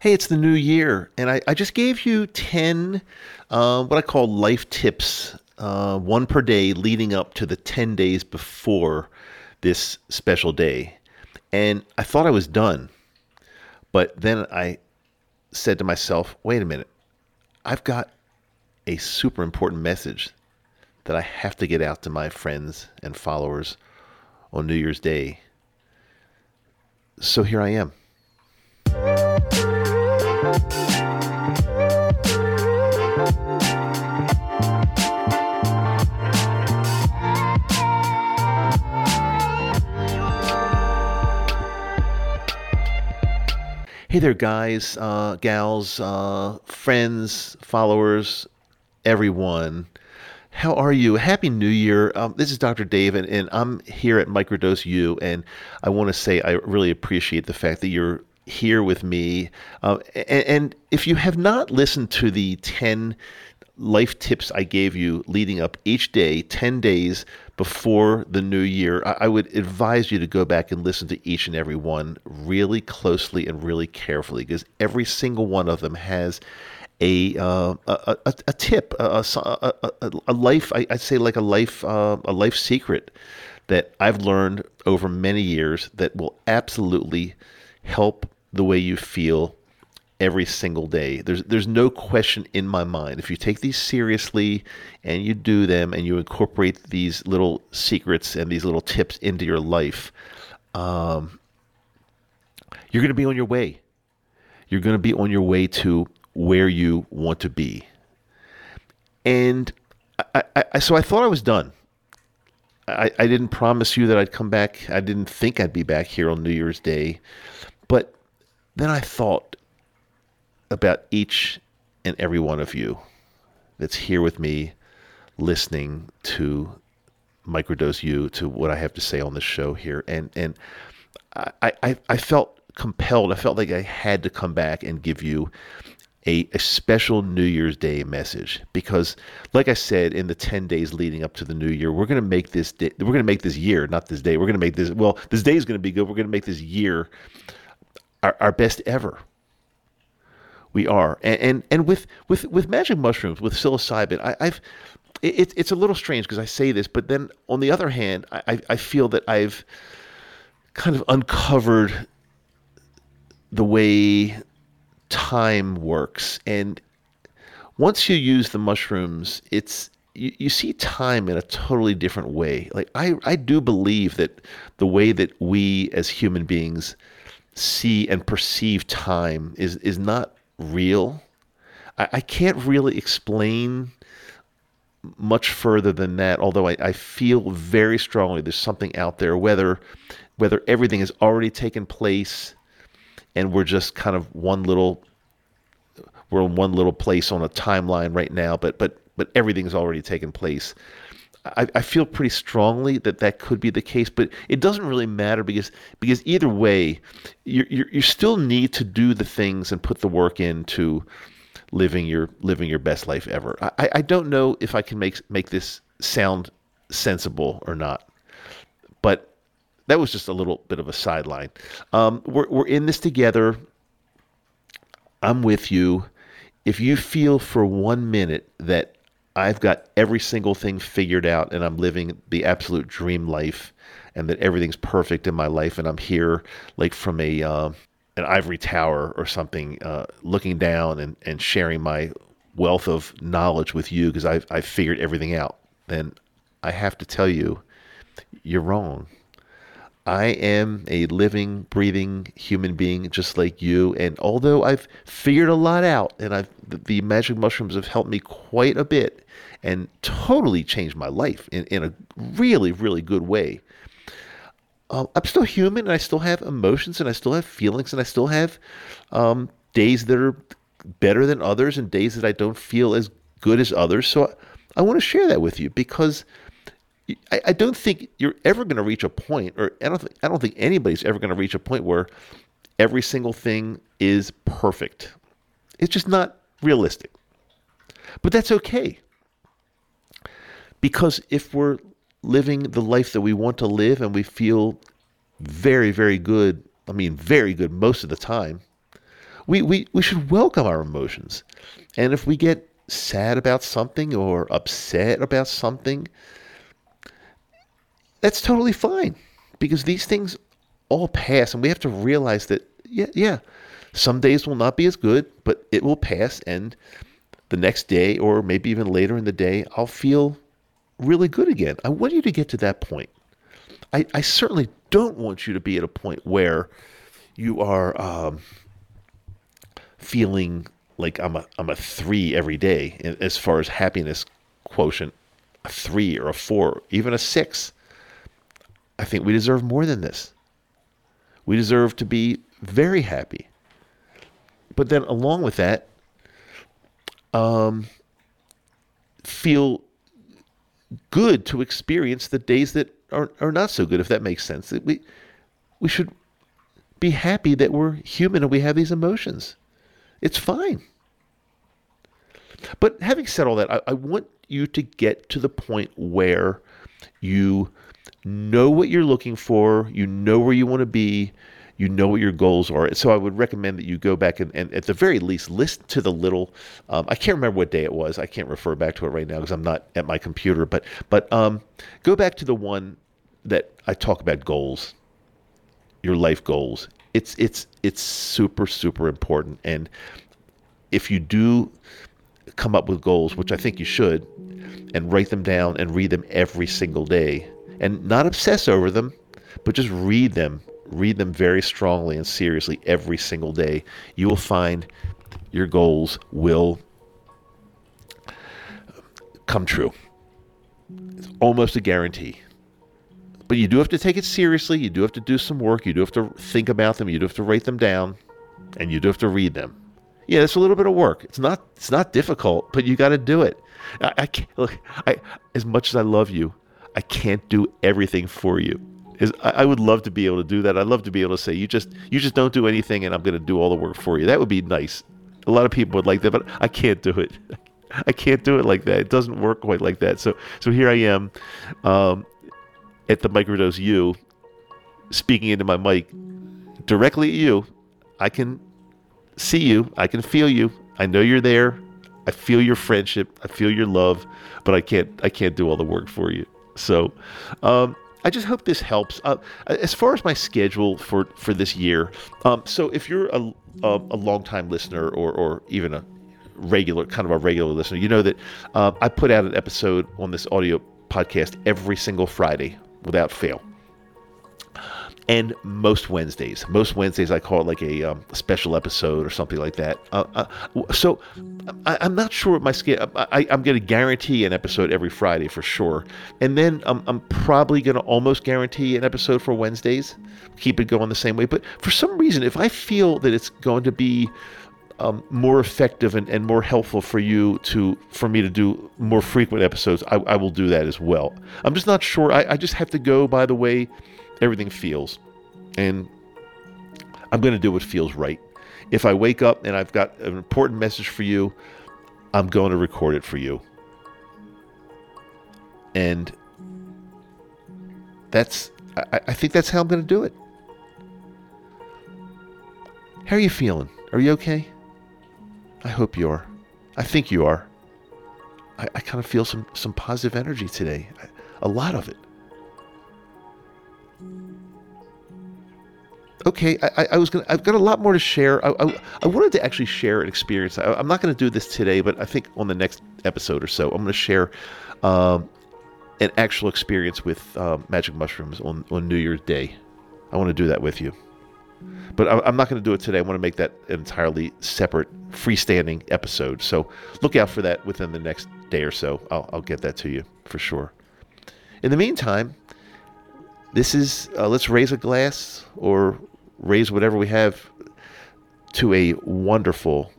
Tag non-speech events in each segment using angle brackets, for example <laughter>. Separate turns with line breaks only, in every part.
Hey, it's the new year, and I, I just gave you 10 uh, what I call life tips, uh, one per day leading up to the 10 days before this special day. And I thought I was done. But then I said to myself, wait a minute, I've got a super important message that I have to get out to my friends and followers on New Year's Day. So here I am. Hey there, guys, uh, gals, uh, friends, followers, everyone. How are you? Happy New Year. Um, this is Dr. David, and I'm here at Microdose U. And I want to say I really appreciate the fact that you're here with me. Uh, and, and if you have not listened to the 10 life tips I gave you leading up each day, 10 days before the new year, I, would advise you to go back and listen to each and every one really closely and really carefully because every single one of them has a uh, a, a, a, tip, a, a, a life, I, would say like a life, uh, a life secret that I've learned over many years that will absolutely help the way you feel every single day. There's there's no question in my mind. If you take these seriously and you do them and you incorporate these little secrets and these little tips into your life, um, you're going to be on your way. You're going to be on your way to where you want to be. And I, I, so I thought I was done. I, I didn't promise you that I'd come back. I didn't think I'd be back here on New Year's Day. But then I thought, about each and every one of you that's here with me listening to Microdose U to what I have to say on the show here. And and I, I, I felt compelled, I felt like I had to come back and give you a, a special New Year's Day message because, like I said, in the ten days leading up to the New Year, we're going to make this day, we're going to make this year, not this day. We're going to make this well, this day is going to be good. We're going to make this year our, our best ever we are. And and, and with, with with magic mushrooms, with psilocybin, I, have it, it's a little strange because I say this, but then on the other hand, I, I feel that I've kind of uncovered the way time works. And once you use the mushrooms, it's you, you see time in a totally different way. Like I, I do believe that the way that we as human beings see and perceive time is is not real. I, I can't really explain much further than that, although I, I feel very strongly there's something out there, whether whether everything has already taken place and we're just kind of one little we're in one little place on a timeline right now, but but but everything's already taken place. I, I, feel pretty strongly that that could be the case, but it doesn't really matter because because either way, you you you still need to do the things and put the work into living your living your best life ever. I, I don't know if I can make make this sound sensible or not, but that was just a little bit of a sideline. Um, we're we're in this together. I'm with you. If you feel for one minute that I've got every single thing figured out and I'm living the absolute dream life and that everything's perfect in my life and I'm here like from a uh, an ivory tower or something uh, looking down and, and sharing my wealth of knowledge with you because I've, I've figured everything out then I have to tell you you're wrong. I am a living, breathing human being just like you. And although I've figured a lot out and I've, the magic mushrooms have helped me quite a bit and totally changed my life in, in a really, really good way. Uh, I'm still human and I still have emotions and I still have feelings and I still have um, days that are better than others and days that I don't feel as good as others. So I, I want to share that with you because I, I don't think you're ever going to reach a point, or I don't, think, I don't think anybody's ever going to reach a point where every single thing is perfect. It's just not realistic. But that's okay. Because if we're living the life that we want to live and we feel very, very good, I mean, very good most of the time, We, we, we should welcome our emotions. And if we get sad about something or upset about something, that's totally fine because these things all pass and we have to realize that yeah yeah some days will not be as good but it will pass and the next day or maybe even later in the day i'll feel really good again. I want you to get to that point. I, I certainly don't want you to be at a point where you are um, feeling like I'm a, I'm a three every day as far as happiness quotient a three or a four even a six I think we deserve more than this. We deserve to be very happy. But then, along with that, um, feel good to experience the days that are, are not so good, if that makes sense. That We, we should be happy that we're human and we have these emotions. It's fine. But having said all that, I, I want you to get to the point where you know what you're looking for, you know where you want to be, you know what your goals are. So I would recommend that you go back and, and at the very least listen to the little. Um, I can't remember what day it was. I can't refer back to it right now because I'm not at my computer. But but um, go back to the one that I talk about goals, your life goals. It's it's it's super super important. And if you do come up with goals, which I think you should, and write them down and read them every single day and not obsess over them, but just read them. Read them very strongly and seriously every single day. You will find your goals will come true. It's almost a guarantee. But you do have to take it seriously. You do have to do some work. You do have to think about them. You do have to write them down, and you do have to read them. Yeah, it's a little bit of work. It's not. It's not difficult, but you got to do it. I, I can't, look. I as much as I love you, I can't do everything for you. I would love to be able to do that. I'd love to be able to say you just you just don't do anything and I'm going to do all the work for you. That would be nice. A lot of people would like that, but I can't do it. <laughs> I can't do it like that. It doesn't work quite like that. So so here I am um, at the Microdose U, speaking into my mic directly at you. I can see you. I can feel you. I know you're there. I feel your friendship. I feel your love, but I can't I can't do all the work for you. So, um, I just hope this helps. Uh, as far as my schedule for, for this year, um, so if you're a, a, a long-time listener or, or even a regular, kind of a regular listener, you know that uh, I put out an episode on this audio podcast every single Friday without fail and most Wednesdays. Most Wednesdays, I call it like a, um, special episode or something like that. Uh, uh, so I, am not sure my schedule. I, am going to guarantee an episode every Friday for sure, and then I'm, I'm probably going to almost guarantee an episode for Wednesdays. Keep it going the same way. But for some reason, if I feel that it's going to be um, more effective and, and more helpful for you to for me to do more frequent episodes, I, I will do that as well. I'm just not sure. I, I just have to go by the way everything feels. And I'm going to do what feels right. If I wake up and I've got an important message for you, I'm going to record it for you. And that's, I, I think that's how I'm going to do it. How are you feeling? Are you okay? I hope you are. I think you are. I, I kind of feel some, some positive energy today, a lot of it. Okay, I, I, was gonna. I've got a lot more to share. I, I, I wanted to actually share an experience. I, am not going to do this today, but I think on the next episode or so, I'm going to share um, an actual experience with um, magic mushrooms on on New Year's Day. I want to do that with you, but I, I'm not going to do it today. I want to make that an entirely separate, freestanding episode. So look out for that within the next day or so. I'll, I'll get that to you for sure. In the meantime, this is uh, let's raise a glass or raise whatever we have to a wonderful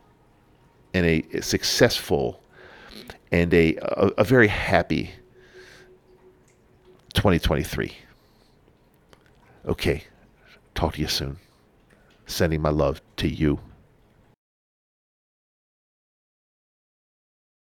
and a successful and a, a, a very happy 2023. Okay, talk to you soon. Sending my love to you